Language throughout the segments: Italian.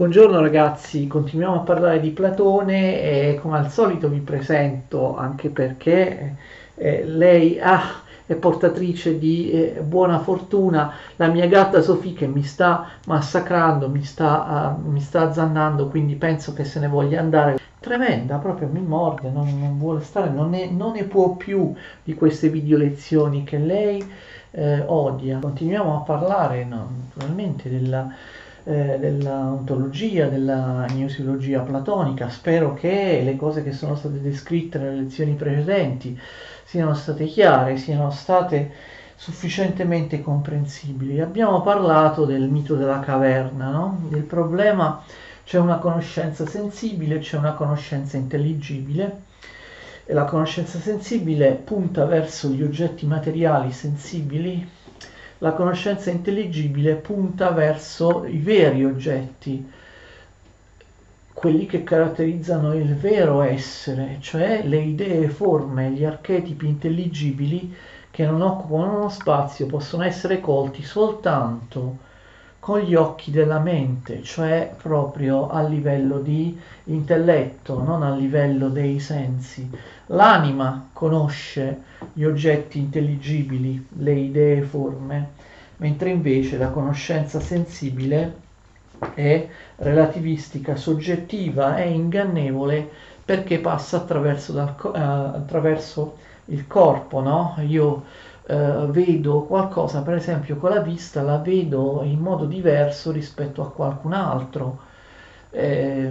Buongiorno ragazzi, continuiamo a parlare di Platone e come al solito vi presento anche perché eh, lei ah, è portatrice di eh, buona fortuna, la mia gatta Sofì che mi sta massacrando, mi sta, uh, mi sta azzannando, quindi penso che se ne voglia andare. Tremenda, proprio mi morde, non, non vuole stare, non ne, non ne, può più di queste video lezioni che lei eh, odia. Continuiamo a parlare no, naturalmente della eh, dell'ontologia, della gnoseologia platonica. Spero che le cose che sono state descritte nelle lezioni precedenti siano state chiare, siano state sufficientemente comprensibili. Abbiamo parlato del mito della caverna, no? del problema c'è una conoscenza sensibile, c'è una conoscenza intelligibile e la conoscenza sensibile punta verso gli oggetti materiali sensibili la conoscenza intelligibile punta verso i veri oggetti, quelli che caratterizzano il vero essere, cioè le idee, forme, gli archetipi intelligibili che non occupano uno spazio possono essere colti soltanto con gli occhi della mente, cioè proprio a livello di intelletto, non a livello dei sensi. L'anima conosce gli oggetti intelligibili, le idee, forme, mentre invece la conoscenza sensibile è relativistica, soggettiva e ingannevole perché passa attraverso, dal, uh, attraverso il corpo, no? Io eh, vedo qualcosa, per esempio con la vista la vedo in modo diverso rispetto a qualcun altro. Eh,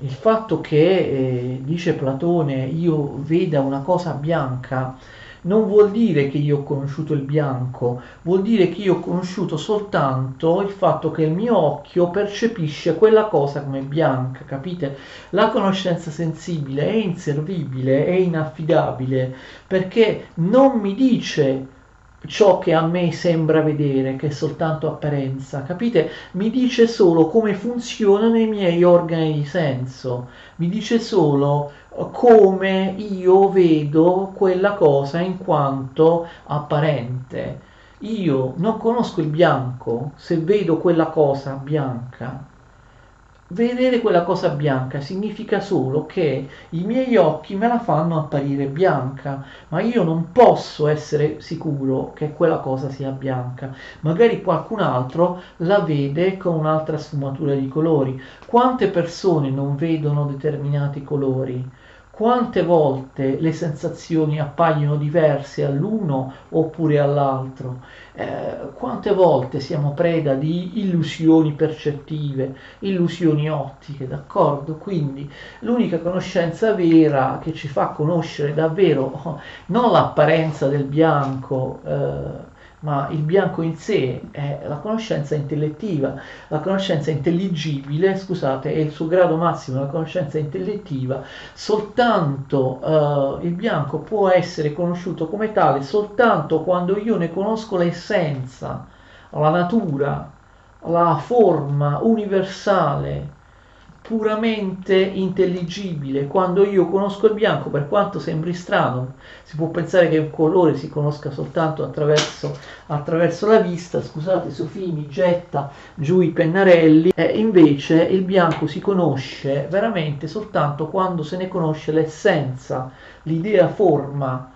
il fatto che, eh, dice Platone, io veda una cosa bianca non vuol dire che io ho conosciuto il bianco, vuol dire che io ho conosciuto soltanto il fatto che il mio occhio percepisce quella cosa come bianca, capite? La conoscenza sensibile è inservibile, è inaffidabile, perché non mi dice ciò che a me sembra vedere, che è soltanto apparenza, capite? Mi dice solo come funzionano i miei organi di senso, mi dice solo come io vedo quella cosa in quanto apparente. Io non conosco il bianco se vedo quella cosa bianca Vedere quella cosa bianca significa solo che i miei occhi me la fanno apparire bianca, ma io non posso essere sicuro che quella cosa sia bianca. Magari qualcun altro la vede con un'altra sfumatura di colori. Quante persone non vedono determinati colori? Quante volte le sensazioni appaiono diverse all'uno oppure all'altro? Eh, quante volte siamo preda di illusioni percettive, illusioni ottiche, d'accordo? Quindi l'unica conoscenza vera che ci fa conoscere davvero non l'apparenza del bianco, eh, ma il bianco in sé è la conoscenza intellettiva, la conoscenza intelligibile, scusate, è il suo grado massimo, la conoscenza intellettiva, soltanto uh, il bianco può essere conosciuto come tale soltanto quando io ne conosco l'essenza, la natura, la forma universale, puramente intelligibile. Quando io conosco il bianco, per quanto sembri strano, si può pensare che un colore si conosca soltanto attraverso, attraverso la vista. Scusate, Sofì mi getta giù i pennarelli. E invece il bianco si conosce veramente soltanto quando se ne conosce l'essenza, l'idea forma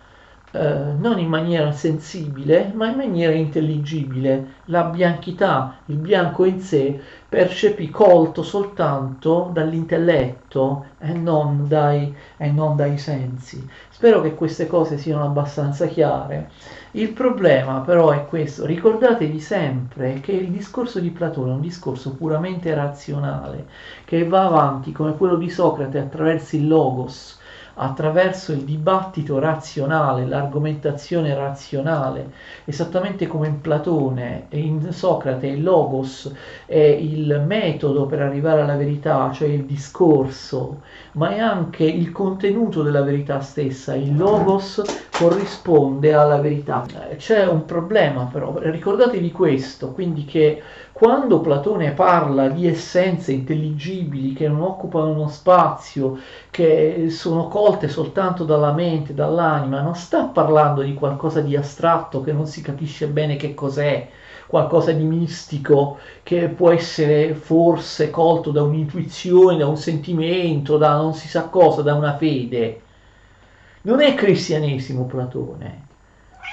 eh, non in maniera sensibile, ma in maniera intelligibile. La bianchità, il bianco in sé, percepì colto soltanto dall'intelletto e non, dai, e non dai sensi. Spero che queste cose siano abbastanza chiare. Il problema però è questo, ricordatevi sempre che il discorso di Platone è un discorso puramente razionale, che va avanti come quello di Socrate attraverso il logos, attraverso il dibattito razionale, l'argomentazione razionale, esattamente come in Platone e in Socrate il logos è il metodo per arrivare alla verità, cioè il discorso, ma è anche il contenuto della verità stessa, il logos corrisponde alla verità. C'è un problema però, ricordatevi questo, quindi che quando Platone parla di essenze intelligibili che non occupano uno spazio, che sono colte soltanto dalla mente, dall'anima, non sta parlando di qualcosa di astratto che non si capisce bene che cos'è, qualcosa di mistico che può essere forse colto da un'intuizione, da un sentimento, da non si sa cosa, da una fede. Non è cristianesimo Platone.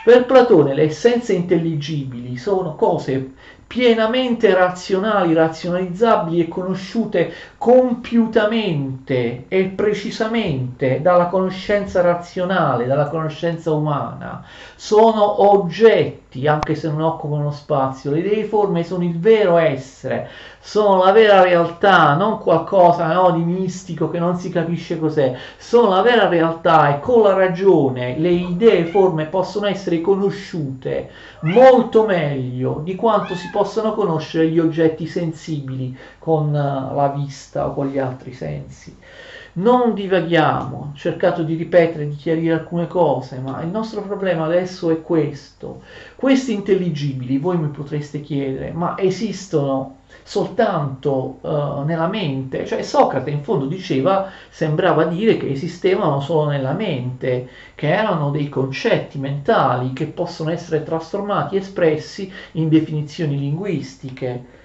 Per Platone le essenze intelligibili sono cose pienamente razionali, razionalizzabili e conosciute compiutamente e precisamente dalla conoscenza razionale, dalla conoscenza umana, sono oggetti, anche se non occupano spazio, le idee forme sono il vero essere, sono la vera realtà, non qualcosa no, di mistico che non si capisce cos'è, sono la vera realtà e con la ragione le idee forme possono essere conosciute molto meglio di quanto si possano conoscere gli oggetti sensibili con uh, la vista o con gli altri sensi. Non divaghiamo, ho cercato di ripetere, di chiarire alcune cose, ma il nostro problema adesso è questo. Questi intelligibili, voi mi potreste chiedere, ma esistono soltanto uh, nella mente? Cioè Socrate in fondo diceva, sembrava dire che esistevano solo nella mente, che erano dei concetti mentali che possono essere trasformati, espressi in definizioni linguistiche.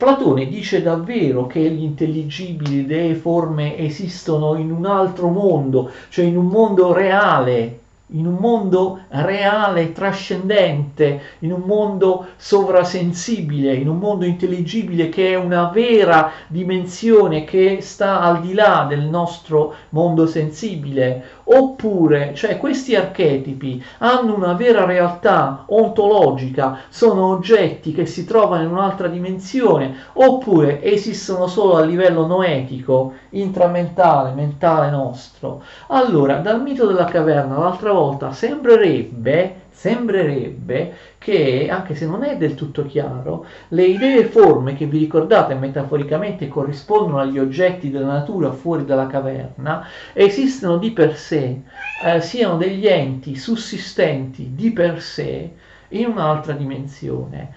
Platone dice davvero che gli intelligibili, idee, forme esistono in un altro mondo, cioè in un mondo reale, in un mondo reale, trascendente, in un mondo sovrasensibile, in un mondo intelligibile che è una vera dimensione che sta al di là del nostro mondo sensibile, oppure, cioè questi archetipi hanno una vera realtà ontologica, sono oggetti che si trovano in un'altra dimensione, oppure esistono solo a livello noetico, intramentale, mentale nostro. Allora, dal mito della caverna l'altra volta sembrerebbe sembrerebbe che, anche se non è del tutto chiaro, le idee e forme che vi ricordate metaforicamente corrispondono agli oggetti della natura fuori dalla caverna, esistono di per sé, eh, siano degli enti sussistenti di per sé in un'altra dimensione.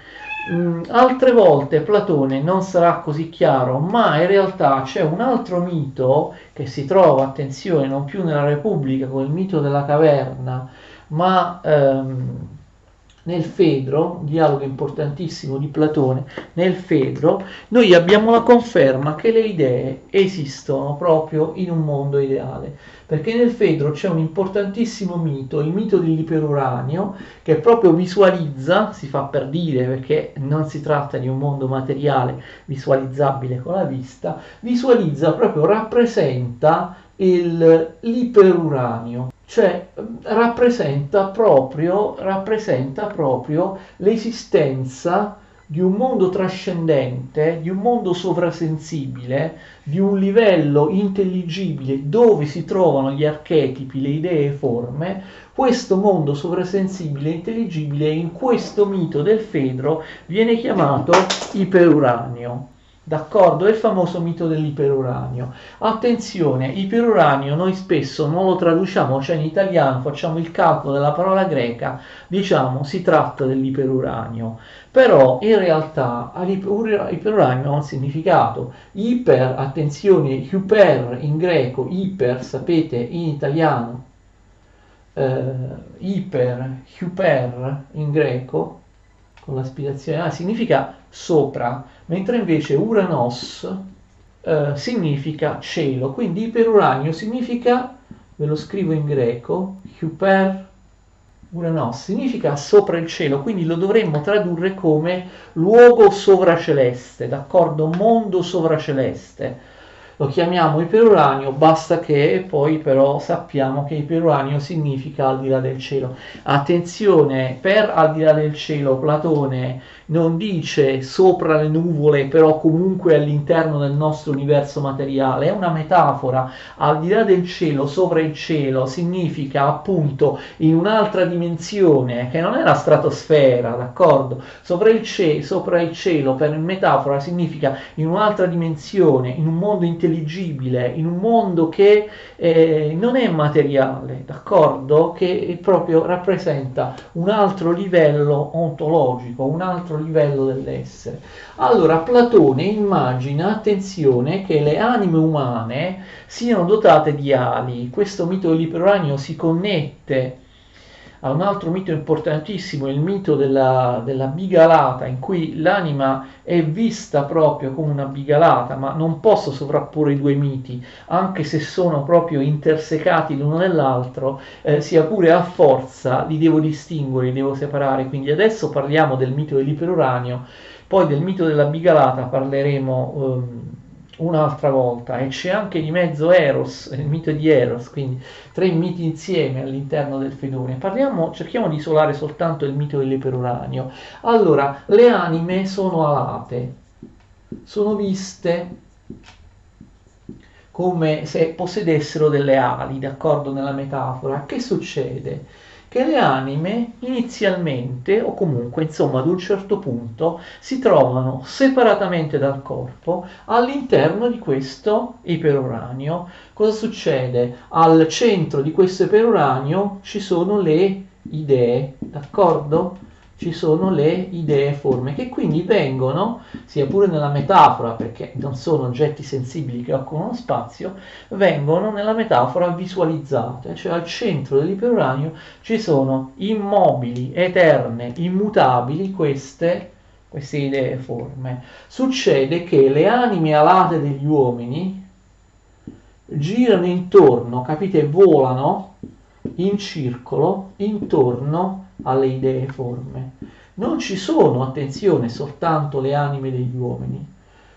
Mm, altre volte Platone non sarà così chiaro, ma in realtà c'è un altro mito che si trova, attenzione, non più nella Repubblica, con il mito della caverna, ma ehm, nel Fedro, un dialogo importantissimo di Platone, nel Fedro noi abbiamo la conferma che le idee esistono proprio in un mondo ideale, perché nel Fedro c'è un importantissimo mito, il mito dell'iperuranio, che proprio visualizza, si fa per dire perché non si tratta di un mondo materiale visualizzabile con la vista, visualizza proprio, rappresenta il, l'iperuranio cioè rappresenta proprio, rappresenta proprio l'esistenza di un mondo trascendente, di un mondo sovrasensibile, di un livello intelligibile dove si trovano gli archetipi, le idee e forme, questo mondo sovrasensibile e intelligibile in questo mito del Fedro viene chiamato iperuranio. D'accordo? È il famoso mito dell'iperuranio. Attenzione, iperuranio noi spesso non lo traduciamo, cioè in italiano facciamo il calcolo della parola greca, diciamo si tratta dell'iperuranio, però in realtà l'iperuranio ha un significato. Iper, attenzione, hyper in greco, iper, sapete, in italiano, eh, iper, hyper in greco, con l'aspirazione, ah, significa sopra, mentre invece Uranos eh, significa cielo, quindi iperuranio significa, ve lo scrivo in greco, hyper Uranos significa sopra il cielo, quindi lo dovremmo tradurre come luogo sovraceleste, d'accordo? Mondo sovraceleste lo chiamiamo iperuranio, basta che poi però sappiamo che iperuranio significa al di là del cielo. Attenzione, per al di là del cielo Platone non dice sopra le nuvole, però comunque all'interno del nostro universo materiale, è una metafora. Al di là del cielo, sopra il cielo, significa appunto in un'altra dimensione che non è la stratosfera, d'accordo? Sopra il, cielo, sopra il cielo, per metafora, significa in un'altra dimensione, in un mondo intelligibile, in un mondo che eh, non è materiale, d'accordo? Che proprio rappresenta un altro livello ontologico, un altro livello dell'essere. Allora Platone immagina, attenzione, che le anime umane siano dotate di ali. Questo mito dell'iperuranio si connette un altro mito importantissimo, il mito della, della bigalata, in cui l'anima è vista proprio come una bigalata, ma non posso sovrapporre i due miti, anche se sono proprio intersecati l'uno nell'altro, eh, sia pure a forza li devo distinguere, li devo separare. Quindi adesso parliamo del mito dell'iperuranio, poi del mito della bigalata parleremo. Um, un'altra volta e c'è anche di mezzo Eros, il mito di Eros, quindi tre miti insieme all'interno del Fedone. Parliamo, cerchiamo di isolare soltanto il mito dell'iperuranio. Allora, le anime sono alate, sono viste come se possedessero delle ali, d'accordo nella metafora. Che succede? Che le anime inizialmente o comunque insomma ad un certo punto si trovano separatamente dal corpo all'interno di questo iperuranio. Cosa succede? Al centro di questo iperuranio ci sono le idee, d'accordo? Ci sono le idee forme che quindi vengono, sia pure nella metafora, perché non sono oggetti sensibili che occupano spazio, vengono nella metafora visualizzate, cioè al centro dell'iperuranio ci sono immobili, eterne, immutabili queste, queste idee forme. Succede che le anime alate degli uomini girano intorno, capite, volano in circolo intorno alle idee forme. Non ci sono, attenzione, soltanto le anime degli uomini,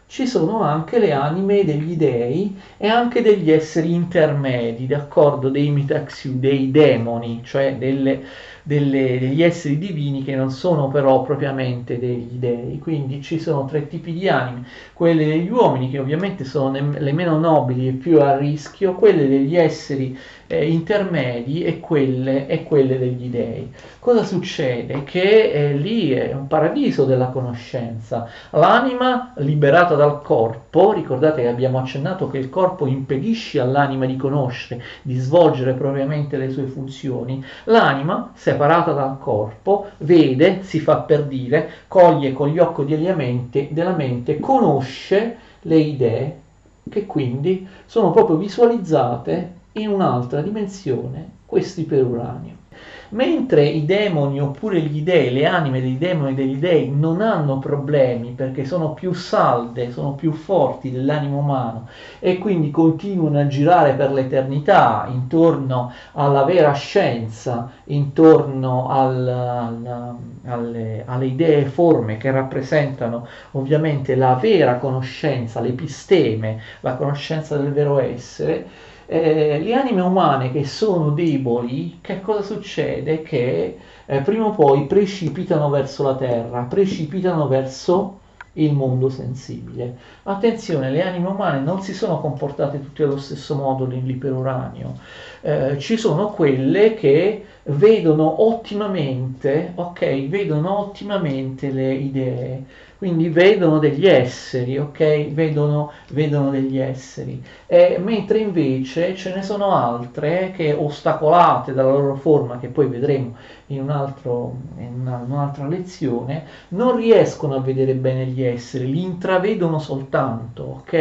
ci sono anche le anime degli dei e anche degli esseri intermedi, d'accordo, dei mitaxiu, dei demoni, cioè delle, delle, degli esseri divini che non sono però propriamente degli dei. Quindi ci sono tre tipi di anime, quelle degli uomini che ovviamente sono le meno nobili e più a rischio, quelle degli esseri eh, intermedi e quelle, e quelle, degli dei. Cosa succede? Che eh, lì è un paradiso della conoscenza. L'anima liberata dal corpo, ricordate che abbiamo accennato che il corpo impedisce all'anima di conoscere, di svolgere propriamente le sue funzioni, l'anima, separata dal corpo, vede, si fa per dire, coglie con gli occhi della mente, della mente conosce le idee che quindi sono proprio visualizzate in un'altra dimensione questo iperuranio. Mentre i demoni oppure gli dei, le anime dei demoni e degli dei non hanno problemi perché sono più salde, sono più forti dell'animo umano e quindi continuano a girare per l'eternità intorno alla vera scienza, intorno al, al, alle, alle idee forme che rappresentano ovviamente la vera conoscenza, l'episteme, la conoscenza del vero essere, eh, le anime umane che sono deboli, che cosa succede? Che eh, prima o poi precipitano verso la terra, precipitano verso il mondo sensibile. Attenzione, le anime umane non si sono comportate tutte allo stesso modo nell'iperuranio. Eh, ci sono quelle che vedono ottimamente, ok, vedono ottimamente le idee, quindi vedono degli esseri, ok? Vedono, vedono degli esseri. E, mentre invece ce ne sono altre che ostacolate dalla loro forma, che poi vedremo in, un altro, in una, un'altra lezione, non riescono a vedere bene gli esseri, li intravedono soltanto, ok?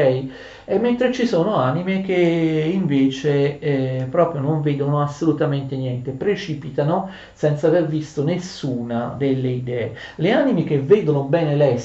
E mentre ci sono anime che invece eh, proprio non vedono assolutamente niente, precipitano senza aver visto nessuna delle idee. Le anime che vedono bene l'essere,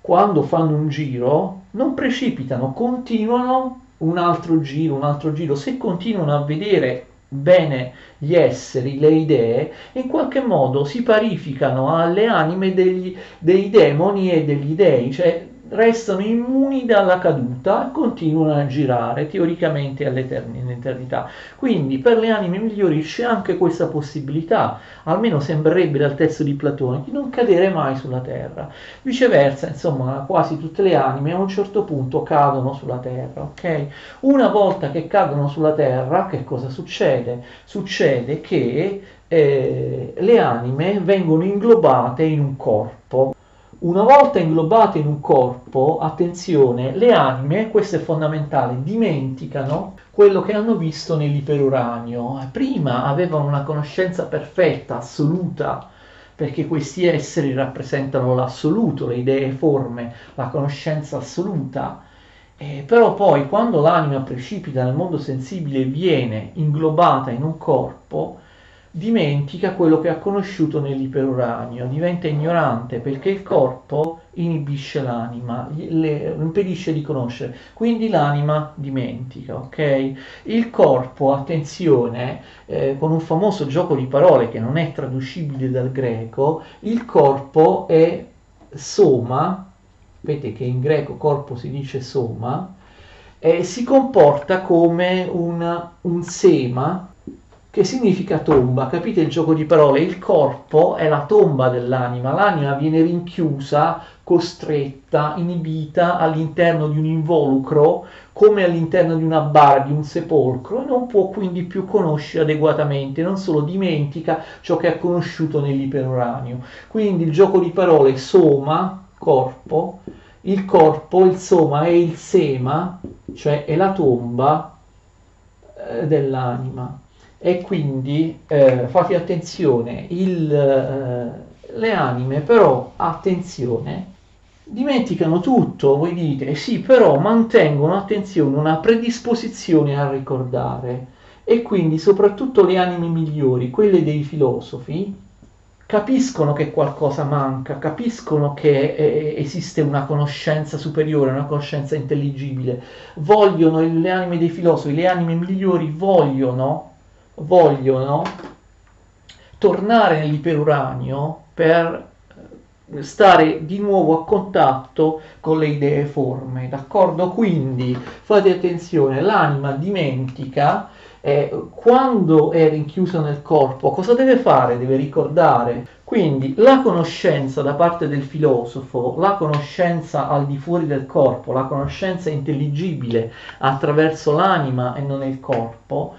quando fanno un giro, non precipitano, continuano un altro giro, un altro giro. Se continuano a vedere bene gli esseri, le idee, in qualche modo si parificano alle anime degli, dei demoni e degli dei, cioè restano immuni dalla caduta e continuano a girare teoricamente all'eternità. Quindi per le anime migliori c'è anche questa possibilità, almeno sembrerebbe dal testo di Platone, di non cadere mai sulla terra. Viceversa, insomma, quasi tutte le anime a un certo punto cadono sulla terra, ok? Una volta che cadono sulla terra, che cosa succede? Succede che eh, le anime vengono inglobate in un corpo una volta inglobate in un corpo, attenzione, le anime, questo è fondamentale, dimenticano quello che hanno visto nell'iperuranio. Prima avevano una conoscenza perfetta, assoluta, perché questi esseri rappresentano l'assoluto, le idee forme, la conoscenza assoluta. Eh, però poi quando l'anima precipita nel mondo sensibile e viene inglobata in un corpo, dimentica quello che ha conosciuto nell'iperuranio, diventa ignorante perché il corpo inibisce l'anima, le impedisce di conoscere, quindi l'anima dimentica, ok? Il corpo, attenzione, eh, con un famoso gioco di parole che non è traducibile dal greco, il corpo è soma, vedete che in greco corpo si dice soma, e si comporta come una, un sema che significa tomba, capite il gioco di parole? Il corpo è la tomba dell'anima, l'anima viene rinchiusa, costretta, inibita all'interno di un involucro, come all'interno di una bara, di un sepolcro, e non può quindi più conoscere adeguatamente, non solo dimentica ciò che ha conosciuto nell'iperuranio. Quindi il gioco di parole soma, corpo, il corpo, il soma è il sema, cioè è la tomba eh, dell'anima e quindi eh, fate attenzione, il, eh, le anime però, attenzione, dimenticano tutto, voi dite, sì, però mantengono, attenzione, una predisposizione a ricordare. E quindi soprattutto le anime migliori, quelle dei filosofi, capiscono che qualcosa manca, capiscono che eh, esiste una conoscenza superiore, una conoscenza intelligibile, vogliono, le anime dei filosofi, le anime migliori vogliono vogliono tornare nell'iperuranio per eh, stare di nuovo a contatto con le idee forme, d'accordo? Quindi fate attenzione, l'anima dimentica eh, quando è rinchiusa nel corpo, cosa deve fare? Deve ricordare. Quindi la conoscenza da parte del filosofo, la conoscenza al di fuori del corpo, la conoscenza intelligibile attraverso l'anima e non il corpo,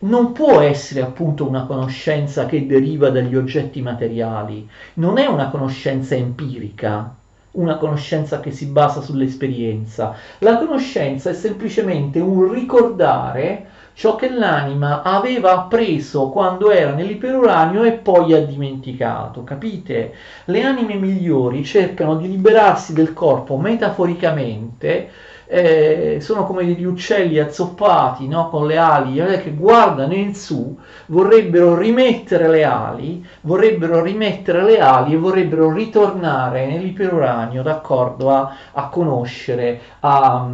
non può essere appunto una conoscenza che deriva dagli oggetti materiali, non è una conoscenza empirica, una conoscenza che si basa sull'esperienza. La conoscenza è semplicemente un ricordare ciò che l'anima aveva appreso quando era nell'iperuranio e poi ha dimenticato, capite? Le anime migliori cercano di liberarsi del corpo metaforicamente eh, sono come degli uccelli azzoppati no? con le ali eh, che guardano in su, vorrebbero rimettere le ali, vorrebbero rimettere le ali e vorrebbero ritornare nell'iperuranio, d'accordo, a, a conoscere, a,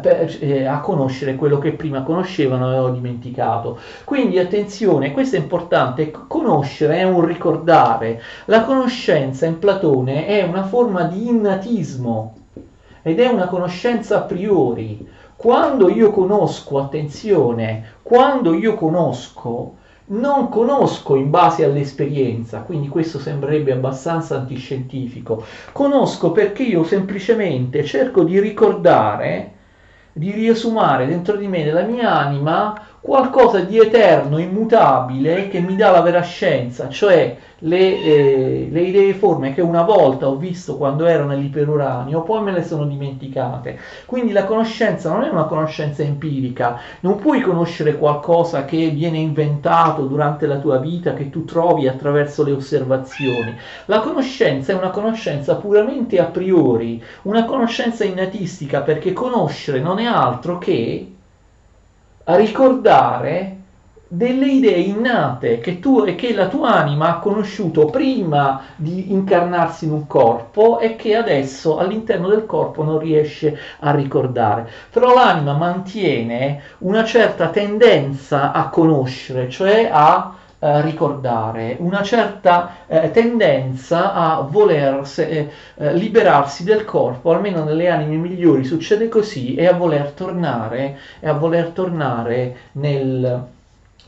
per, eh, a conoscere quello che prima conoscevano e ho dimenticato. Quindi attenzione, questo è importante, conoscere è un ricordare, la conoscenza in Platone è una forma di innatismo ed è una conoscenza a priori. Quando io conosco, attenzione, quando io conosco, non conosco in base all'esperienza, quindi questo sembrerebbe abbastanza antiscientifico, conosco perché io semplicemente cerco di ricordare, di riesumare dentro di me, nella mia anima, qualcosa di eterno, immutabile, che mi dà la vera scienza, cioè le, eh, le idee forme che una volta ho visto quando ero nell'iperuranio, poi me le sono dimenticate. Quindi la conoscenza non è una conoscenza empirica, non puoi conoscere qualcosa che viene inventato durante la tua vita, che tu trovi attraverso le osservazioni. La conoscenza è una conoscenza puramente a priori, una conoscenza innatistica, perché conoscere non è altro che ricordare delle idee innate che, tu, che la tua anima ha conosciuto prima di incarnarsi in un corpo e che adesso all'interno del corpo non riesce a ricordare. Però l'anima mantiene una certa tendenza a conoscere, cioè a eh, ricordare, una certa eh, tendenza a voler se, eh, liberarsi del corpo, almeno nelle anime migliori succede così, e a voler tornare, a voler tornare nel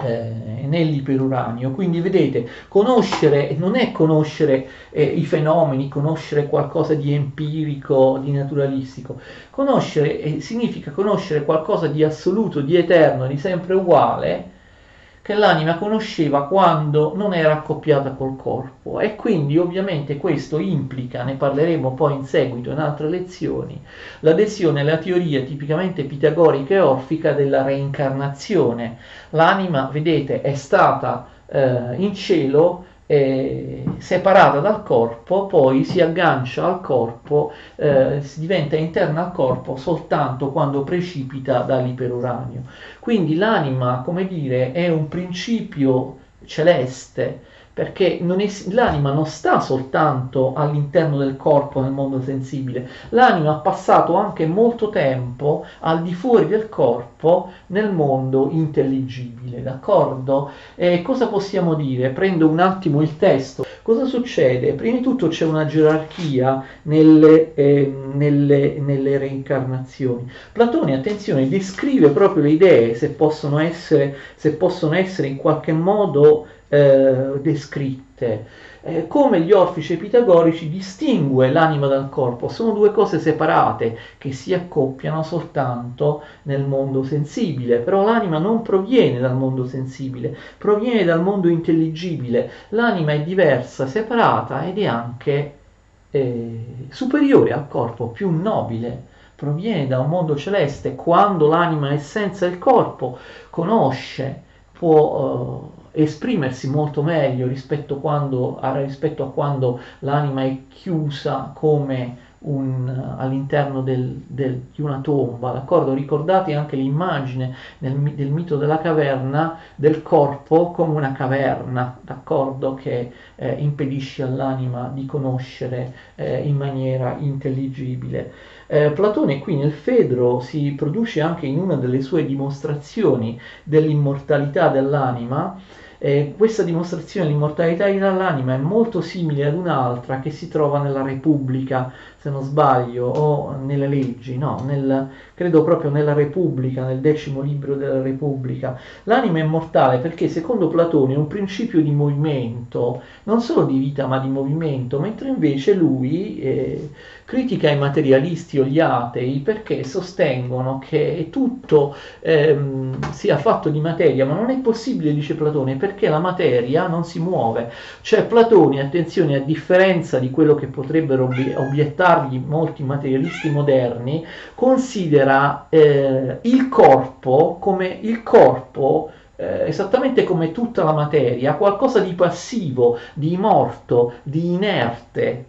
eh, nell'iperuranio. Quindi vedete, conoscere non è conoscere eh, i fenomeni, conoscere qualcosa di empirico, di naturalistico. Conoscere eh, significa conoscere qualcosa di assoluto, di eterno, di sempre uguale che l'anima conosceva quando non era accoppiata col corpo e quindi ovviamente questo implica, ne parleremo poi in seguito in altre lezioni, l'adesione alla teoria tipicamente pitagorica e orfica della reincarnazione. L'anima, vedete, è stata eh, in cielo eh, separata dal corpo, poi si aggancia al corpo, eh, si diventa interna al corpo soltanto quando precipita dall'iperuranio. Quindi l'anima, come dire, è un principio celeste, perché non è, l'anima non sta soltanto all'interno del corpo nel mondo sensibile, l'anima ha passato anche molto tempo al di fuori del corpo nel mondo intelligibile, d'accordo? E cosa possiamo dire? Prendo un attimo il testo. Cosa succede? Prima di tutto c'è una gerarchia nelle, eh, nelle, nelle reincarnazioni. Platone, attenzione, descrive proprio le idee, se possono essere, se possono essere in qualche modo eh, descritte. Eh, come gli orfici pitagorici distingue l'anima dal corpo, sono due cose separate che si accoppiano soltanto nel mondo sensibile, però l'anima non proviene dal mondo sensibile, proviene dal mondo intelligibile, l'anima è diversa, separata ed è anche eh, superiore al corpo, più nobile. Proviene da un mondo celeste, quando l'anima è senza il corpo, conosce, può uh, esprimersi molto meglio rispetto, quando, a, rispetto a quando l'anima è chiusa come un, all'interno del, del, di una tomba, d'accordo? Ricordate anche l'immagine del, del, mito della caverna del corpo come una caverna, d'accordo? Che eh, impedisce all'anima di conoscere eh, in maniera intelligibile. Eh, Platone qui nel Fedro si produce anche in una delle sue dimostrazioni dell'immortalità dell'anima, eh, questa dimostrazione dell'immortalità dell'anima è molto simile ad un'altra che si trova nella Repubblica, se non sbaglio, o nelle leggi, no, nel, credo proprio nella Repubblica, nel decimo libro della Repubblica. L'anima è mortale perché secondo Platone è un principio di movimento, non solo di vita ma di movimento, mentre invece lui eh, critica i materialisti o gli atei perché sostengono che tutto ehm, sia fatto di materia, ma non è possibile, dice Platone, perché la materia non si muove. Cioè Platone, attenzione, a differenza di quello che potrebbero obi- obiettargli molti materialisti moderni, considera eh, il corpo come il corpo eh, esattamente come tutta la materia, qualcosa di passivo, di morto, di inerte,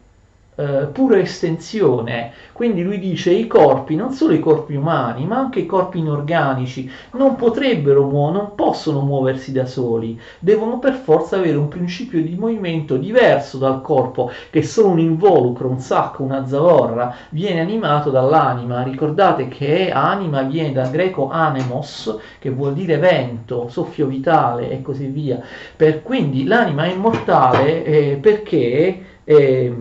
eh, pura estensione. Quindi lui dice i corpi, non solo i corpi umani, ma anche i corpi inorganici, non potrebbero, muo- non possono muoversi da soli, devono per forza avere un principio di movimento diverso dal corpo, che è solo un involucro, un sacco, una zavorra, viene animato dall'anima. Ricordate che anima viene dal greco anemos, che vuol dire vento, soffio vitale e così via. Per, quindi l'anima è immortale eh, perché... Eh,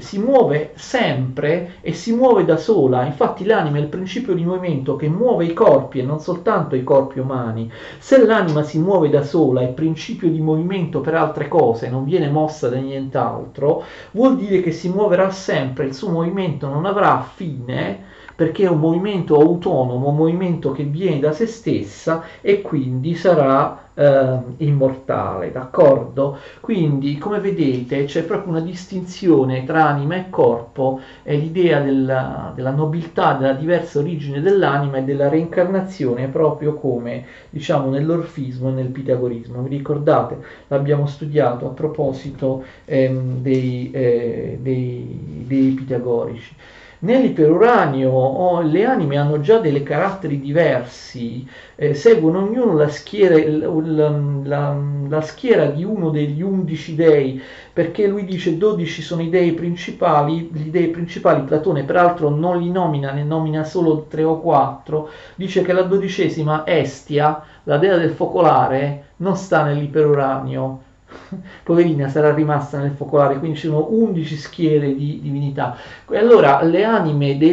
si muove sempre e si muove da sola, infatti l'anima è il principio di movimento che muove i corpi e non soltanto i corpi umani. Se l'anima si muove da sola, è principio di movimento per altre cose, non viene mossa da nient'altro, vuol dire che si muoverà sempre, il suo movimento non avrà fine perché è un movimento autonomo, un movimento che viene da se stessa e quindi sarà eh, immortale, d'accordo? Quindi, come vedete, c'è proprio una distinzione tra anima e corpo e l'idea della, della nobiltà, della diversa origine dell'anima e della reincarnazione, proprio come diciamo nell'orfismo e nel pitagorismo. Vi ricordate? L'abbiamo studiato a proposito ehm, dei, eh, dei, dei pitagorici. Nell'iperuranio oh, le anime hanno già dei caratteri diversi, eh, seguono ognuno la schiera, la, la, la schiera, di uno degli undici dei, perché lui dice 12 sono i dei principali, gli dei principali Platone peraltro non li nomina, ne nomina solo tre o quattro, dice che la dodicesima Estia, la dea del focolare, non sta nell'iperuranio, poverina sarà rimasta nel focolare, quindi ci sono 11 schiere di divinità. E allora le anime dei,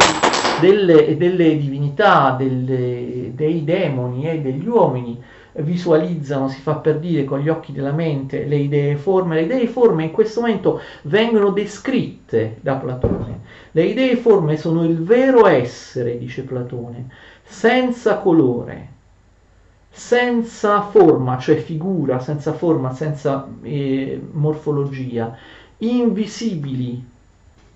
delle, delle, divinità, delle, dei demoni e degli uomini visualizzano, si fa per dire con gli occhi della mente, le idee forme. Le idee forme in questo momento vengono descritte da Platone. Le idee forme sono il vero essere, dice Platone, senza colore senza forma, cioè figura, senza forma, senza eh, morfologia, invisibili,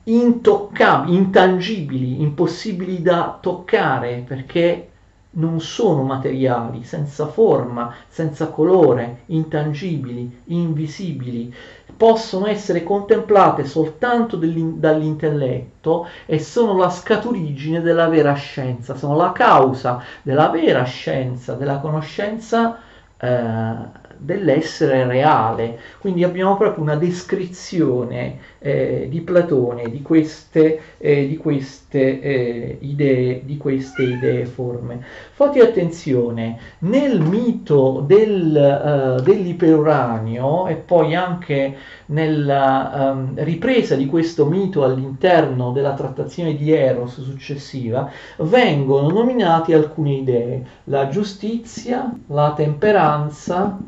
intoccabili, intangibili, impossibili da toccare perché non sono materiali, senza forma, senza colore, intangibili, invisibili, possono essere contemplate soltanto dall'intelletto e sono la scaturigine della vera scienza, sono la causa della vera scienza, della conoscenza eh, dell'essere reale. Quindi abbiamo proprio una descrizione eh, di Platone di queste, eh, di queste eh, idee, di queste idee forme. Fate attenzione, nel mito del, uh, dell'iperuranio e poi anche nella um, ripresa di questo mito all'interno della trattazione di Eros successiva, vengono nominate alcune idee, la giustizia, la temperanza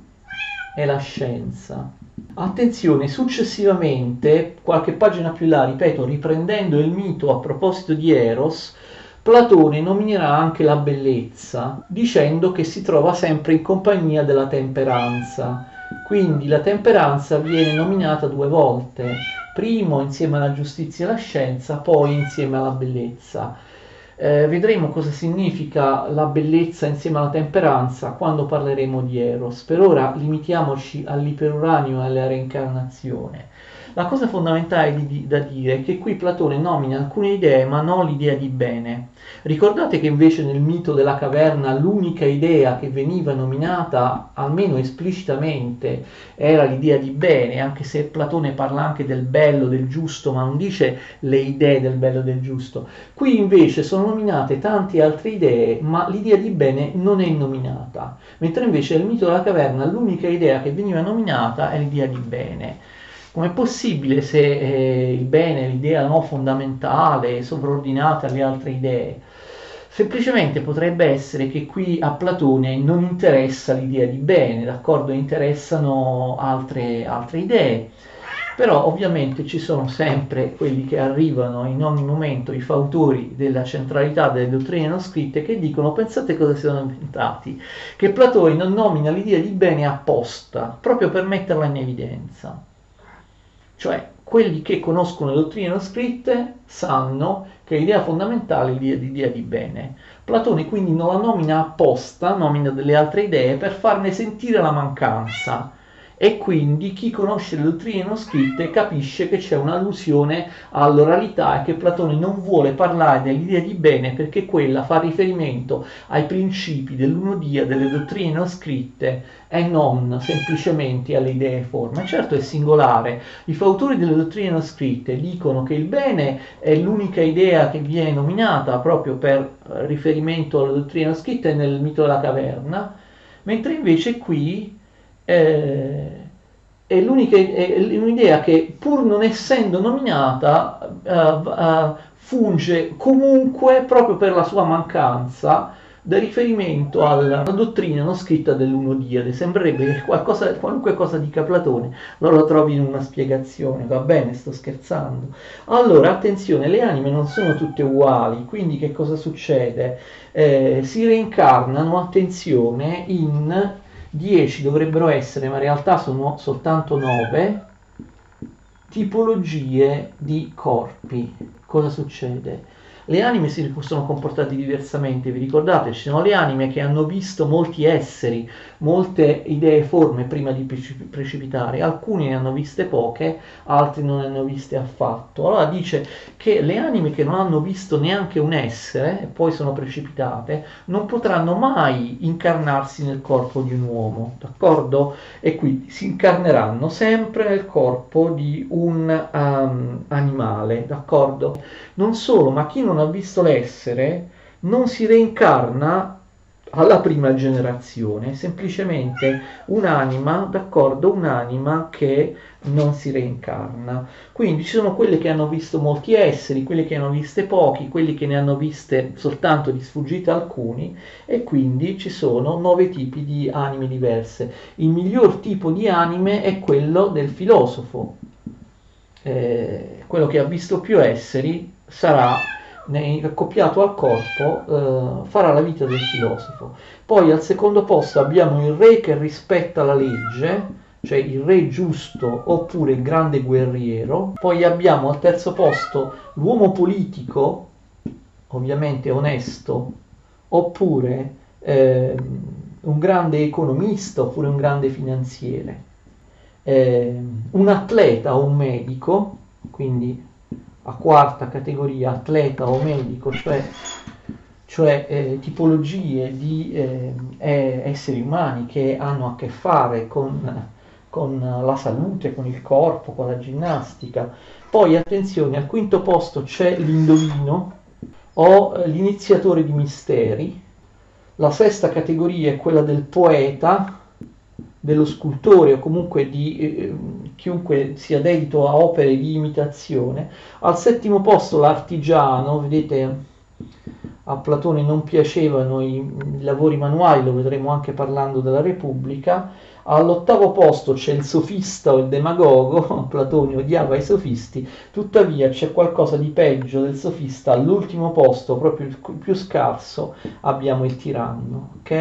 e la scienza. Attenzione, successivamente, qualche pagina più là, ripeto, riprendendo il mito a proposito di Eros, Platone nominerà anche la bellezza, dicendo che si trova sempre in compagnia della temperanza. Quindi la temperanza viene nominata due volte, primo insieme alla giustizia e alla scienza, poi insieme alla bellezza. Eh, vedremo cosa significa la bellezza insieme alla temperanza quando parleremo di Eros. Per ora limitiamoci all'iperuranio e alla reincarnazione. La cosa fondamentale di, di, da dire è che qui Platone nomina alcune idee ma non l'idea di bene. Ricordate che invece nel mito della caverna l'unica idea che veniva nominata, almeno esplicitamente, era l'idea di bene, anche se Platone parla anche del bello, del giusto, ma non dice le idee del bello e del giusto. Qui invece sono nominate tante altre idee, ma l'idea di bene non è nominata, mentre invece nel mito della caverna l'unica idea che veniva nominata è l'idea di bene. Com'è possibile se eh, il bene è l'idea no, fondamentale, sovraordinata alle altre idee? Semplicemente potrebbe essere che qui a Platone non interessa l'idea di bene, d'accordo? Interessano altre, altre idee. Però ovviamente ci sono sempre quelli che arrivano in ogni momento, i fautori della centralità delle dottrine non scritte, che dicono pensate cosa siano inventati, che Platone non nomina l'idea di bene apposta, proprio per metterla in evidenza. Cioè, quelli che conoscono le dottrine non scritte sanno che l'idea fondamentale è l'idea di bene. Platone quindi non la nomina apposta, nomina delle altre idee per farne sentire la mancanza e quindi chi conosce le dottrine non scritte capisce che c'è un'allusione all'oralità e che Platone non vuole parlare dell'idea di bene perché quella fa riferimento ai principi dell'unodia delle dottrine non scritte e non semplicemente alle idee forme. Certo è singolare, i fautori delle dottrine non scritte dicono che il bene è l'unica idea che viene nominata proprio per riferimento alle dottrine non scritte nel mito della caverna, mentre invece qui eh, è, è un'idea che pur non essendo nominata uh, uh, funge comunque proprio per la sua mancanza da riferimento alla dottrina non scritta dell'uno diade. Sembrerebbe che qualcosa, qualunque cosa dica Platone lo, lo trovi in una spiegazione, va bene, sto scherzando. Allora, attenzione, le anime non sono tutte uguali, quindi che cosa succede? Eh, si reincarnano, attenzione, in 10 dovrebbero essere, ma in realtà sono soltanto 9, tipologie di corpi. Cosa succede? Le anime si possono comportare diversamente, vi ricordate? Ci sono le anime che hanno visto molti esseri, molte idee e forme prima di precipitare, alcuni ne hanno viste poche, altri non ne hanno viste affatto. Allora dice che le anime che non hanno visto neanche un essere e poi sono precipitate, non potranno mai incarnarsi nel corpo di un uomo, d'accordo? E quindi si incarneranno sempre nel corpo di un um, animale, d'accordo? Non solo, ma chi non non ha visto l'essere non si reincarna alla prima generazione, semplicemente un'anima, d'accordo, un'anima che non si reincarna. Quindi ci sono quelle che hanno visto molti esseri, quelle che hanno viste pochi, quelli che ne hanno viste soltanto di sfuggita alcuni e quindi ci sono nove tipi di anime diverse. Il miglior tipo di anime è quello del filosofo. Eh, quello che ha visto più esseri sarà accoppiato al corpo, eh, farà la vita del filosofo. Poi al secondo posto abbiamo il re che rispetta la legge, cioè il re giusto oppure il grande guerriero. Poi abbiamo al terzo posto l'uomo politico, ovviamente onesto, oppure eh, un grande economista oppure un grande finanziere. Eh, un atleta o un medico, quindi a quarta categoria atleta o medico, cioè cioè eh, tipologie di eh, esseri umani che hanno a che fare con, con la salute, con il corpo, con la ginnastica. Poi attenzione, al quinto posto c'è l'indovino o eh, l'iniziatore di misteri. La sesta categoria è quella del poeta, dello scultore o comunque di eh, chiunque sia dedito a opere di imitazione. Al settimo posto l'artigiano, vedete a Platone non piacevano i, lavori manuali, lo vedremo anche parlando della Repubblica. All'ottavo posto c'è il sofista o il demagogo, Platone odiava i sofisti, tuttavia c'è qualcosa di peggio del sofista. All'ultimo posto, proprio il più scarso, abbiamo il tiranno, ok?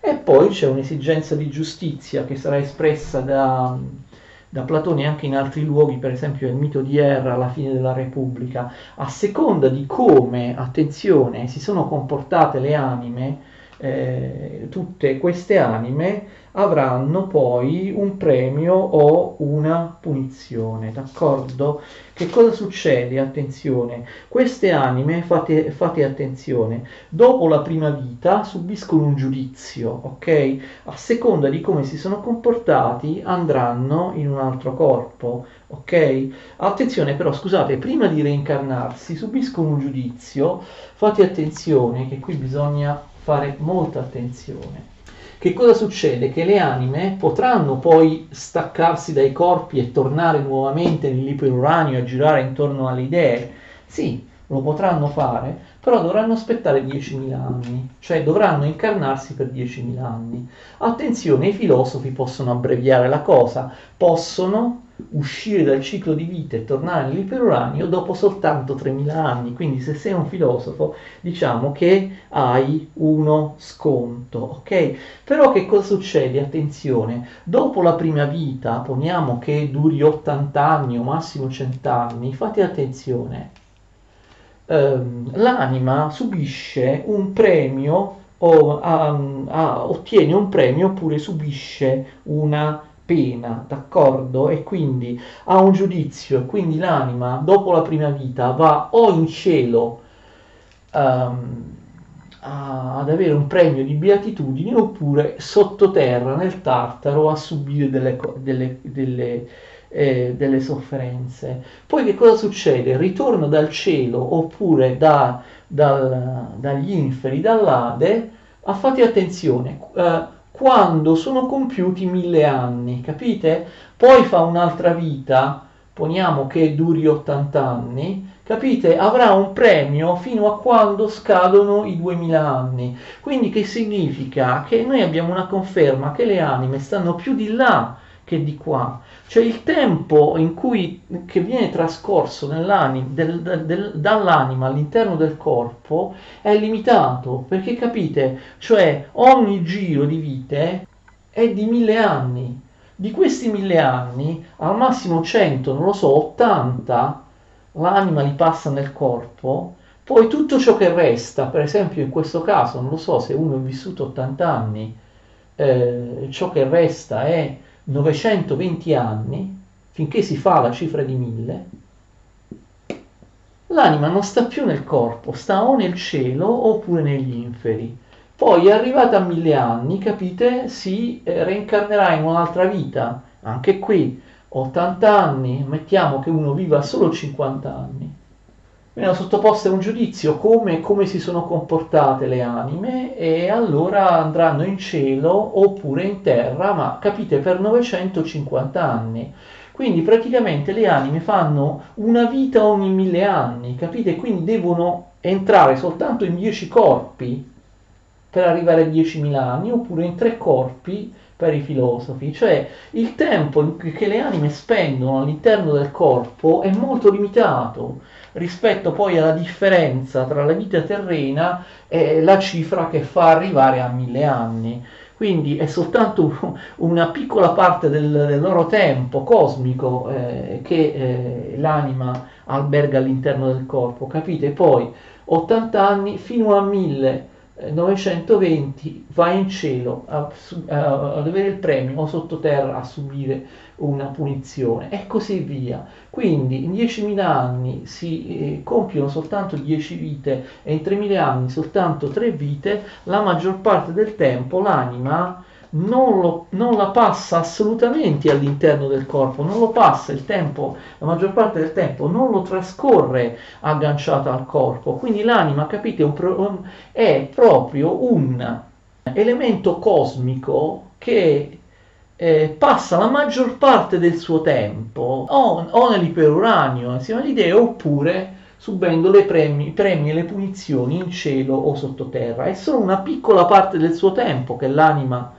E poi c'è un'esigenza di giustizia che sarà espressa da, da Platone anche in altri luoghi, per esempio nel mito di Erra alla fine della Repubblica, a seconda di come, attenzione, si sono comportate le anime, eh, tutte queste anime avranno poi un premio o una punizione, d'accordo? Che cosa succede? Attenzione, queste anime, fate, fate attenzione, dopo la prima vita subiscono un giudizio, ok? A seconda di come si sono comportati andranno in un altro corpo, ok? Attenzione però, scusate, prima di reincarnarsi subiscono un giudizio, fate attenzione che qui bisogna fare molta attenzione che cosa succede? Che le anime potranno poi staccarsi dai corpi e tornare nuovamente nell'iperuranio a girare intorno alle idee? Sì, lo potranno fare, però dovranno aspettare 10.000 anni, cioè dovranno incarnarsi per 10.000 anni. Attenzione, i filosofi possono abbreviare la cosa, possono uscire dal ciclo di vita e tornare nell'iperuranio dopo soltanto 3.000 anni. Quindi se sei un filosofo diciamo che hai uno sconto, ok? Però che cosa succede? Attenzione, dopo la prima vita, poniamo che duri 80 anni o massimo 100 anni, fate attenzione, ehm, l'anima subisce un premio o um, uh, ottiene un premio oppure subisce una pena, d'accordo? E quindi ha un giudizio, quindi l'anima dopo la prima vita va o in cielo um, a, ad avere un premio di beatitudine oppure sottoterra nel Tartaro a subire delle, delle, delle, eh, delle sofferenze. Poi che cosa succede? Ritorna dal cielo oppure da, dal, dagli inferi, dall'Ade, a fate attenzione. Eh, quando sono compiuti mille anni, capite? Poi fa un'altra vita, poniamo che duri 80 anni, capite? Avrà un premio fino a quando scadono i 2000 anni. Quindi che significa? Che noi abbiamo una conferma che le anime stanno più di là che di qua. Cioè il tempo in cui, che viene trascorso del, del, dall'anima all'interno del corpo è limitato, perché capite? Cioè ogni giro di vite è di mille anni. Di questi mille anni, al massimo 100, non lo so, 80, l'anima li passa nel corpo, poi tutto ciò che resta, per esempio in questo caso, non lo so se uno è vissuto 80 anni, eh, ciò che resta è 920 anni, finché si fa la cifra di 1000, l'anima non sta più nel corpo, sta o nel cielo oppure negli inferi. Poi, arrivata a mille anni, capite, si eh, reincarnerà in un'altra vita. Anche qui, 80 anni, mettiamo che uno viva solo 50 anni vengono sottoposte a un giudizio come, come, si sono comportate le anime e allora andranno in cielo oppure in terra, ma capite per 950 anni. Quindi praticamente le anime fanno una vita ogni mille anni, capite? Quindi devono entrare soltanto in 10 corpi per arrivare a 10.000 anni oppure in tre corpi per i filosofi, cioè il tempo che le anime spendono all'interno del corpo è molto limitato rispetto poi alla differenza tra la vita terrena e la cifra che fa arrivare a mille anni. Quindi è soltanto una piccola parte del, del loro tempo cosmico eh, che eh, l'anima alberga all'interno del corpo, capite? Poi 80 anni fino a 1000 920 va in cielo a, a, ad avere il premio o sottoterra a subire una punizione e così via. Quindi in 10.000 anni si eh, compiono soltanto 10 vite e in 3.000 anni soltanto 3 vite, la maggior parte del tempo l'anima non, lo, non, la passa assolutamente all'interno del corpo, non lo passa il tempo, la maggior parte del tempo non lo trascorre agganciata al corpo. Quindi l'anima, capite, è proprio un elemento cosmico che eh, passa la maggior parte del suo tempo o, o nell'iperuranio insieme agli dei oppure subendo le premi, premi e le punizioni in cielo o sottoterra. È solo una piccola parte del suo tempo che l'anima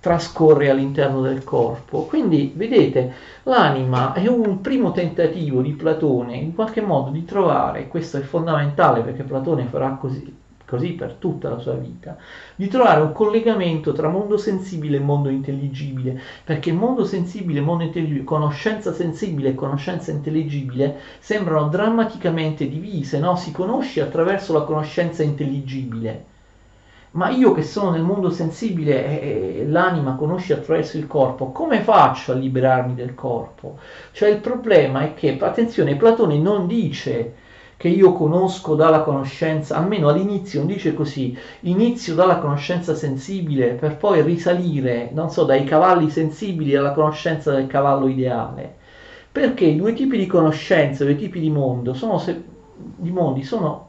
trascorre all'interno del corpo. Quindi, vedete, l'anima è un primo tentativo di Platone in qualche modo di trovare, questo è fondamentale perché Platone farà così, così per tutta la sua vita, di trovare un collegamento tra mondo sensibile e mondo intelligibile, perché mondo sensibile e mondo intelligibile, conoscenza sensibile e conoscenza intelligibile sembrano drammaticamente divise, no? Si conosce attraverso la conoscenza intelligibile ma io che sono nel mondo sensibile e l'anima conosce attraverso il corpo, come faccio a liberarmi del corpo? Cioè il problema è che, attenzione, Platone non dice che io conosco dalla conoscenza, almeno all'inizio non dice così, inizio dalla conoscenza sensibile per poi risalire, non so, dai cavalli sensibili alla conoscenza del cavallo ideale. Perché i due tipi di conoscenza, i due tipi di mondo sono, di mondi sono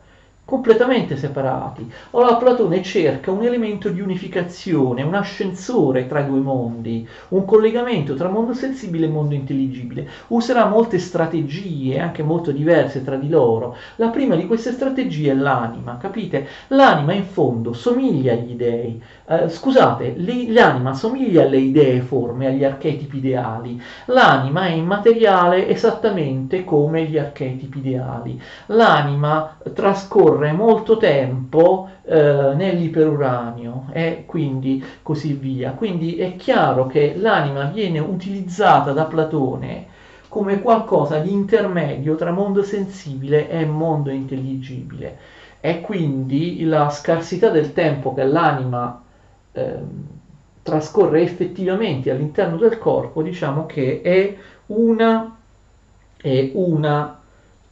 completamente separati. Ora Platone cerca un elemento di unificazione, un ascensore tra i due mondi, un collegamento tra mondo sensibile e mondo intelligibile. Userà molte strategie, anche molto diverse tra di loro. La prima di queste strategie è l'anima, capite? L'anima in fondo somiglia agli dei. Eh, scusate, l'anima somiglia alle idee forme, agli archetipi ideali. L'anima è immateriale esattamente come gli archetipi ideali. L'anima trascorre molto tempo eh, nell'iperuranio e quindi così via. Quindi è chiaro che l'anima viene utilizzata da Platone come qualcosa di intermedio tra mondo sensibile e mondo intelligibile. E quindi la scarsità del tempo che l'anima eh, trascorre effettivamente all'interno del corpo, diciamo che è una, è una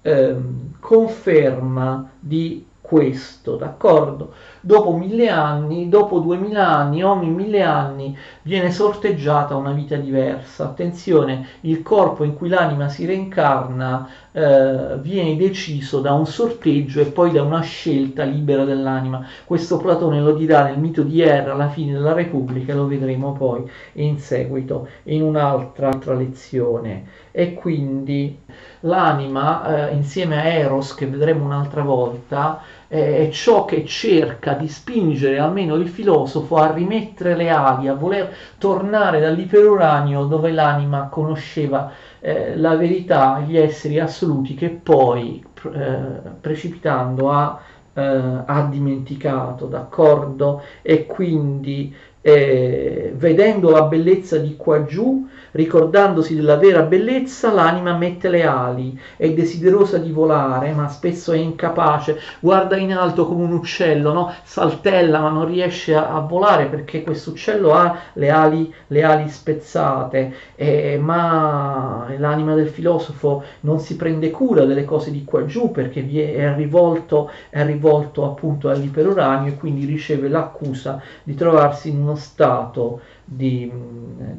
ehm, conferma di questo, d'accordo? Dopo mille anni, dopo duemila anni, ogni mille anni viene sorteggiata una vita diversa. Attenzione, il corpo in cui l'anima si reincarna eh, viene deciso da un sorteggio e poi da una scelta libera dell'anima. Questo Platone lo dirà nel mito di Erra alla fine della Repubblica, lo vedremo poi in seguito in un'altra lezione. E quindi l'anima, eh, insieme a Eros, che vedremo un'altra volta, è ciò che cerca di spingere almeno il filosofo a rimettere le ali, a voler tornare dall'iperuranio dove l'anima conosceva eh, la verità, gli esseri assoluti che poi eh, precipitando ha, eh, ha dimenticato, d'accordo? E quindi eh, vedendo la bellezza di qua giù, ricordandosi della vera bellezza, l'anima mette le ali, è desiderosa di volare, ma spesso è incapace, guarda in alto come un uccello, no? saltella ma non riesce a, a volare perché questo uccello ha le ali, le ali spezzate, eh, ma l'anima del filosofo non si prende cura delle cose di qua giù perché è rivolto, è rivolto appunto all'iperuranio e quindi riceve l'accusa di trovarsi in uno stato di,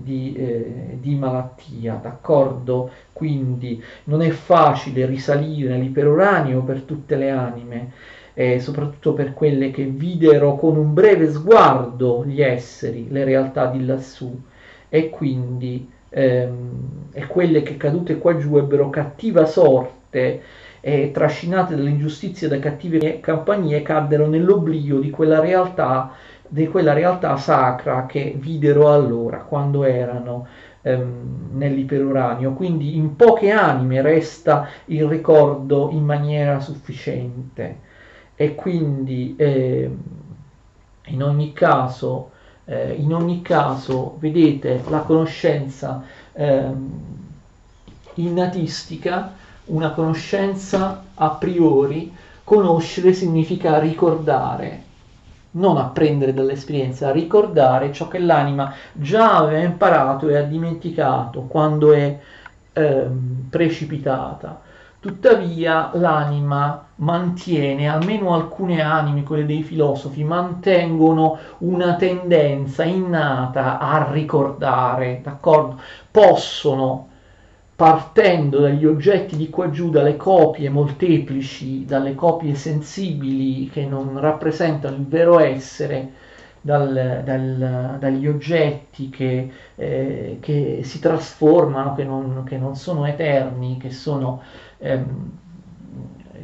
di, eh, di, malattia, d'accordo? Quindi non è facile risalire nell'iperuranio per tutte le anime, eh, soprattutto per quelle che videro con un breve sguardo gli esseri, le realtà di lassù, e quindi ehm, e quelle che cadute qua giù ebbero cattiva sorte e trascinate dall'ingiustizia da cattive compagnie caddero nell'oblio di quella realtà di quella realtà sacra che videro allora quando erano ehm, nell'iperuranio. Quindi in poche anime resta il ricordo in maniera sufficiente e quindi eh, in ogni caso, eh, in ogni caso, vedete la conoscenza eh, innatistica, una conoscenza a priori Conoscere significa ricordare, non apprendere dall'esperienza, ricordare ciò che l'anima già aveva imparato e ha dimenticato quando è eh, precipitata. Tuttavia l'anima mantiene, almeno alcune anime, quelle dei filosofi, mantengono una tendenza innata a ricordare, d'accordo? Possono, partendo dagli oggetti di qua giù, dalle copie molteplici, dalle copie sensibili che non rappresentano il vero essere, dal, dal, dagli oggetti che, eh, che, si trasformano, che non, che non, sono eterni, che sono, ehm,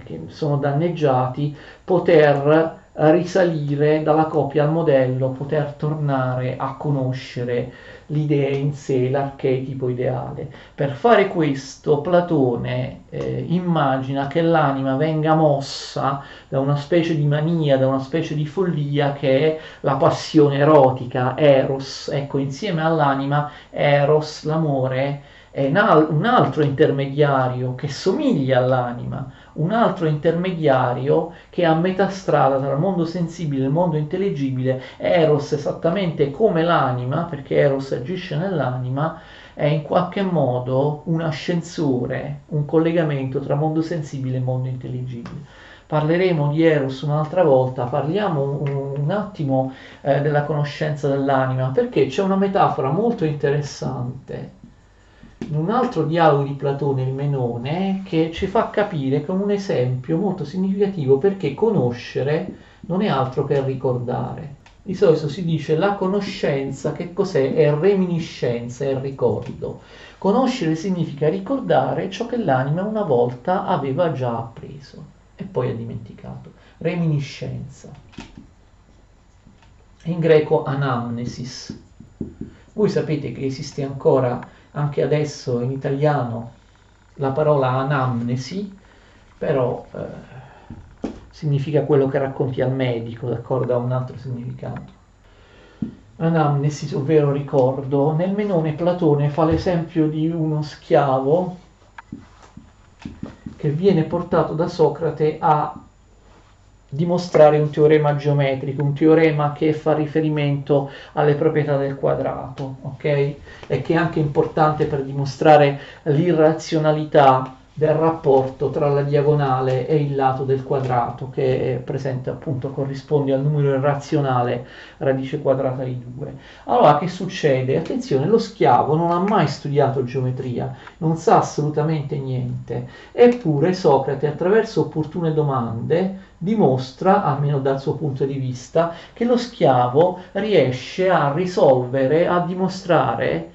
che sono danneggiati, poter risalire dalla copia al modello, poter tornare a conoscere l'idea in sé, l'archetipo ideale. Per fare questo Platone eh, immagina che l'anima venga mossa da una specie di mania, da una specie di follia che è la passione erotica, Eros. Ecco, insieme all'anima Eros, l'amore, è un altro intermediario che somiglia all'anima, un altro intermediario che è a metà strada tra il mondo sensibile e il mondo intelligibile, Eros esattamente come l'anima, perché Eros agisce nell'anima, è in qualche modo un ascensore, un collegamento tra mondo sensibile e mondo intelligibile. Parleremo di Eros un'altra volta, parliamo un, un attimo eh, della conoscenza dell'anima, perché c'è una metafora molto interessante in un altro dialogo di Platone, il Menone, che ci fa capire con un esempio molto significativo perché conoscere non è altro che ricordare. Di solito si dice la conoscenza, che cos'è? È reminiscenza, è ricordo. Conoscere significa ricordare ciò che l'anima una volta aveva già appreso e poi ha dimenticato. Reminiscenza. In greco anamnesis. Voi sapete che esiste ancora anche adesso in italiano la parola anamnesi, però eh, significa quello che racconti al medico, d'accordo? Ha un altro significato. Anamnesi, ovvero ricordo, nel menone Platone fa l'esempio di uno schiavo che viene portato da Socrate a dimostrare un teorema geometrico, un teorema che fa riferimento alle proprietà del quadrato, ok? E che è anche importante per dimostrare l'irrazionalità del rapporto tra la diagonale e il lato del quadrato che è presente appunto corrisponde al numero irrazionale radice quadrata di 2. Allora che succede? Attenzione, lo schiavo non ha mai studiato geometria, non sa assolutamente niente, eppure Socrate attraverso opportune domande dimostra, almeno dal suo punto di vista, che lo schiavo riesce a risolvere, a dimostrare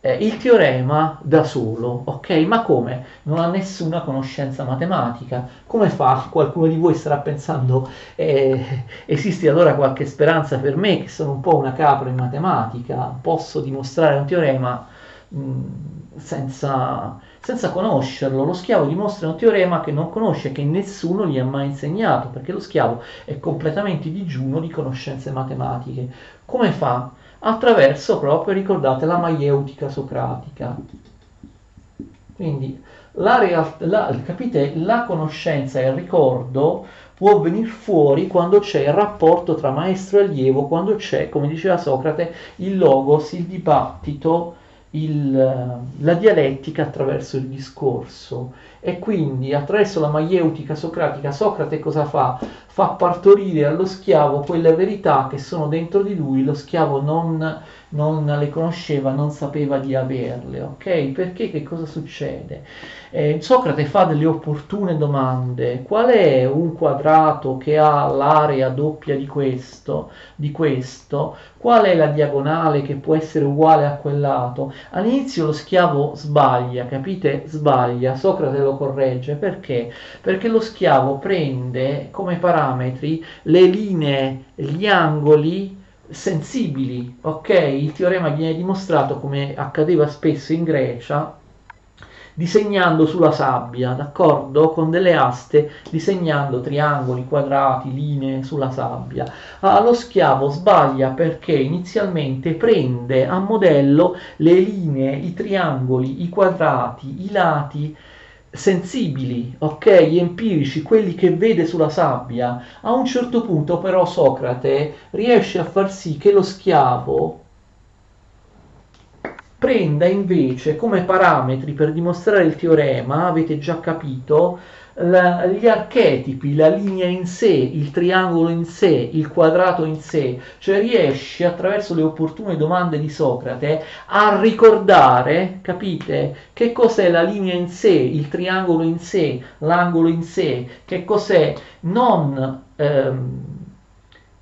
eh, il teorema da solo, ok? Ma come? Non ha nessuna conoscenza matematica. Come fa? Qualcuno di voi starà pensando, eh, esiste allora qualche speranza per me che sono un po' una capra in matematica, posso dimostrare un teorema mh, mm, senza, senza conoscerlo. Lo schiavo dimostra un teorema che non conosce, che nessuno gli ha mai insegnato, perché lo schiavo è completamente digiuno di conoscenze matematiche. Come fa? Attraverso proprio, ricordate, la maieutica socratica. Quindi la, la, capite, la conoscenza e il ricordo può venire fuori quando c'è il rapporto tra maestro e allievo, quando c'è, come diceva Socrate, il logos, il dibattito, il, la dialettica attraverso il discorso. E quindi attraverso la maieutica socratica Socrate cosa fa? fa partorire allo schiavo quelle verità che sono dentro di lui, lo schiavo non, non le conosceva, non sapeva di averle, ok? Perché che cosa succede? Eh, Socrate fa delle opportune domande, qual è un quadrato che ha l'area doppia di questo, di questo? Qual è la diagonale che può essere uguale a quel lato? All'inizio lo schiavo sbaglia, capite? Sbaglia, Socrate lo corregge, perché? Perché lo schiavo prende come parametri le linee, gli angoli sensibili, ok? Il teorema viene dimostrato come accadeva spesso in Grecia disegnando sulla sabbia, d'accordo? Con delle aste, disegnando triangoli, quadrati, linee sulla sabbia. Ah, lo schiavo sbaglia perché inizialmente prende a modello le linee, i triangoli, i quadrati, i lati sensibili, ok, empirici, quelli che vede sulla sabbia, a un certo punto però Socrate riesce a far sì che lo schiavo prenda invece come parametri per dimostrare il teorema, avete già capito, la, gli archetipi, la linea in sé, il triangolo in sé, il quadrato in sé, cioè riesce attraverso le opportune domande di Socrate a ricordare, capite, che cos'è la linea in sé, il triangolo in sé, l'angolo in sé, che cos'è non ehm,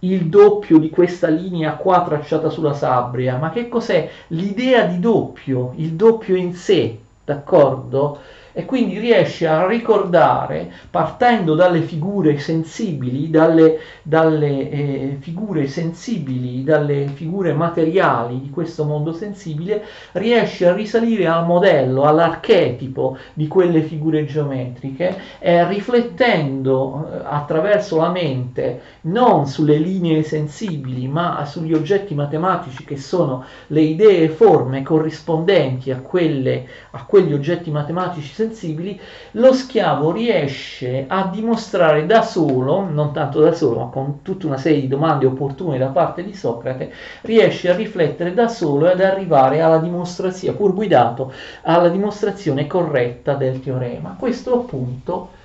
il doppio di questa linea qua tracciata sulla sabbia, ma che cos'è l'idea di doppio, il doppio in sé, d'accordo? E quindi riesce a ricordare, partendo dalle figure sensibili, dalle, dalle eh, figure sensibili, dalle figure materiali di questo mondo sensibile, riesce a risalire al modello, all'archetipo di quelle figure geometriche, e riflettendo eh, attraverso la mente non sulle linee sensibili, ma sugli oggetti matematici che sono le idee e forme corrispondenti a, quelle, a quegli oggetti matematici sensibili, sensibili, lo schiavo riesce a dimostrare da solo, non tanto da solo, ma con tutta una serie di domande opportune da parte di Socrate, riesce a riflettere da solo e ad arrivare alla dimostrazione, pur guidato, alla dimostrazione corretta del teorema. Questo appunto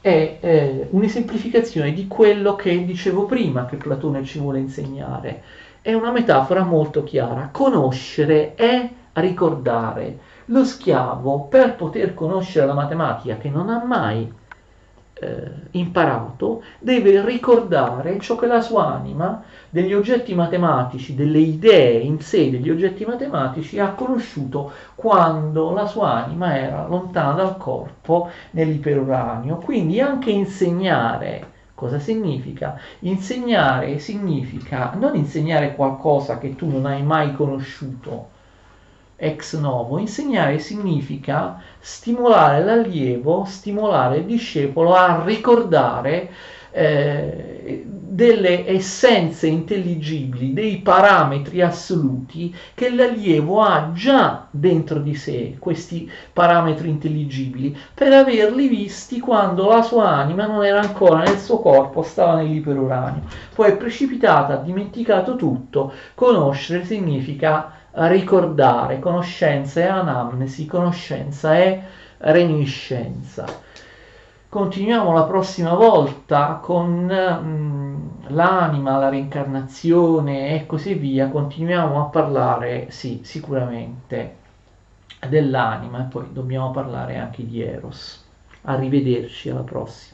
è eh, un'esemplificazione di quello che dicevo prima che Platone ci vuole insegnare. È una metafora molto chiara. Conoscere è ricordare. Lo schiavo, per poter conoscere la matematica che non ha mai eh, imparato, deve ricordare ciò che la sua anima degli oggetti matematici, delle idee in sé degli oggetti matematici ha conosciuto quando la sua anima era lontana dal corpo nell'iperuranio. Quindi anche insegnare Cosa significa? Insegnare significa non insegnare qualcosa che tu non hai mai conosciuto, ex novo, insegnare significa stimolare l'allievo, stimolare il discepolo a ricordare eh, delle essenze intelligibili, dei parametri assoluti che l'allievo ha già dentro di sé, questi parametri intelligibili, per averli visti quando la sua anima non era ancora nel suo corpo, stava nell'iperuranio. Poi è precipitata, ha dimenticato tutto, conoscere significa ricordare, conoscenza è anamnesi, conoscenza è reminiscenza. Continuiamo la prossima volta con mm, l'anima, la reincarnazione e così via. Continuiamo a parlare, sì, sicuramente dell'anima e poi dobbiamo parlare anche di Eros. Arrivederci alla prossima.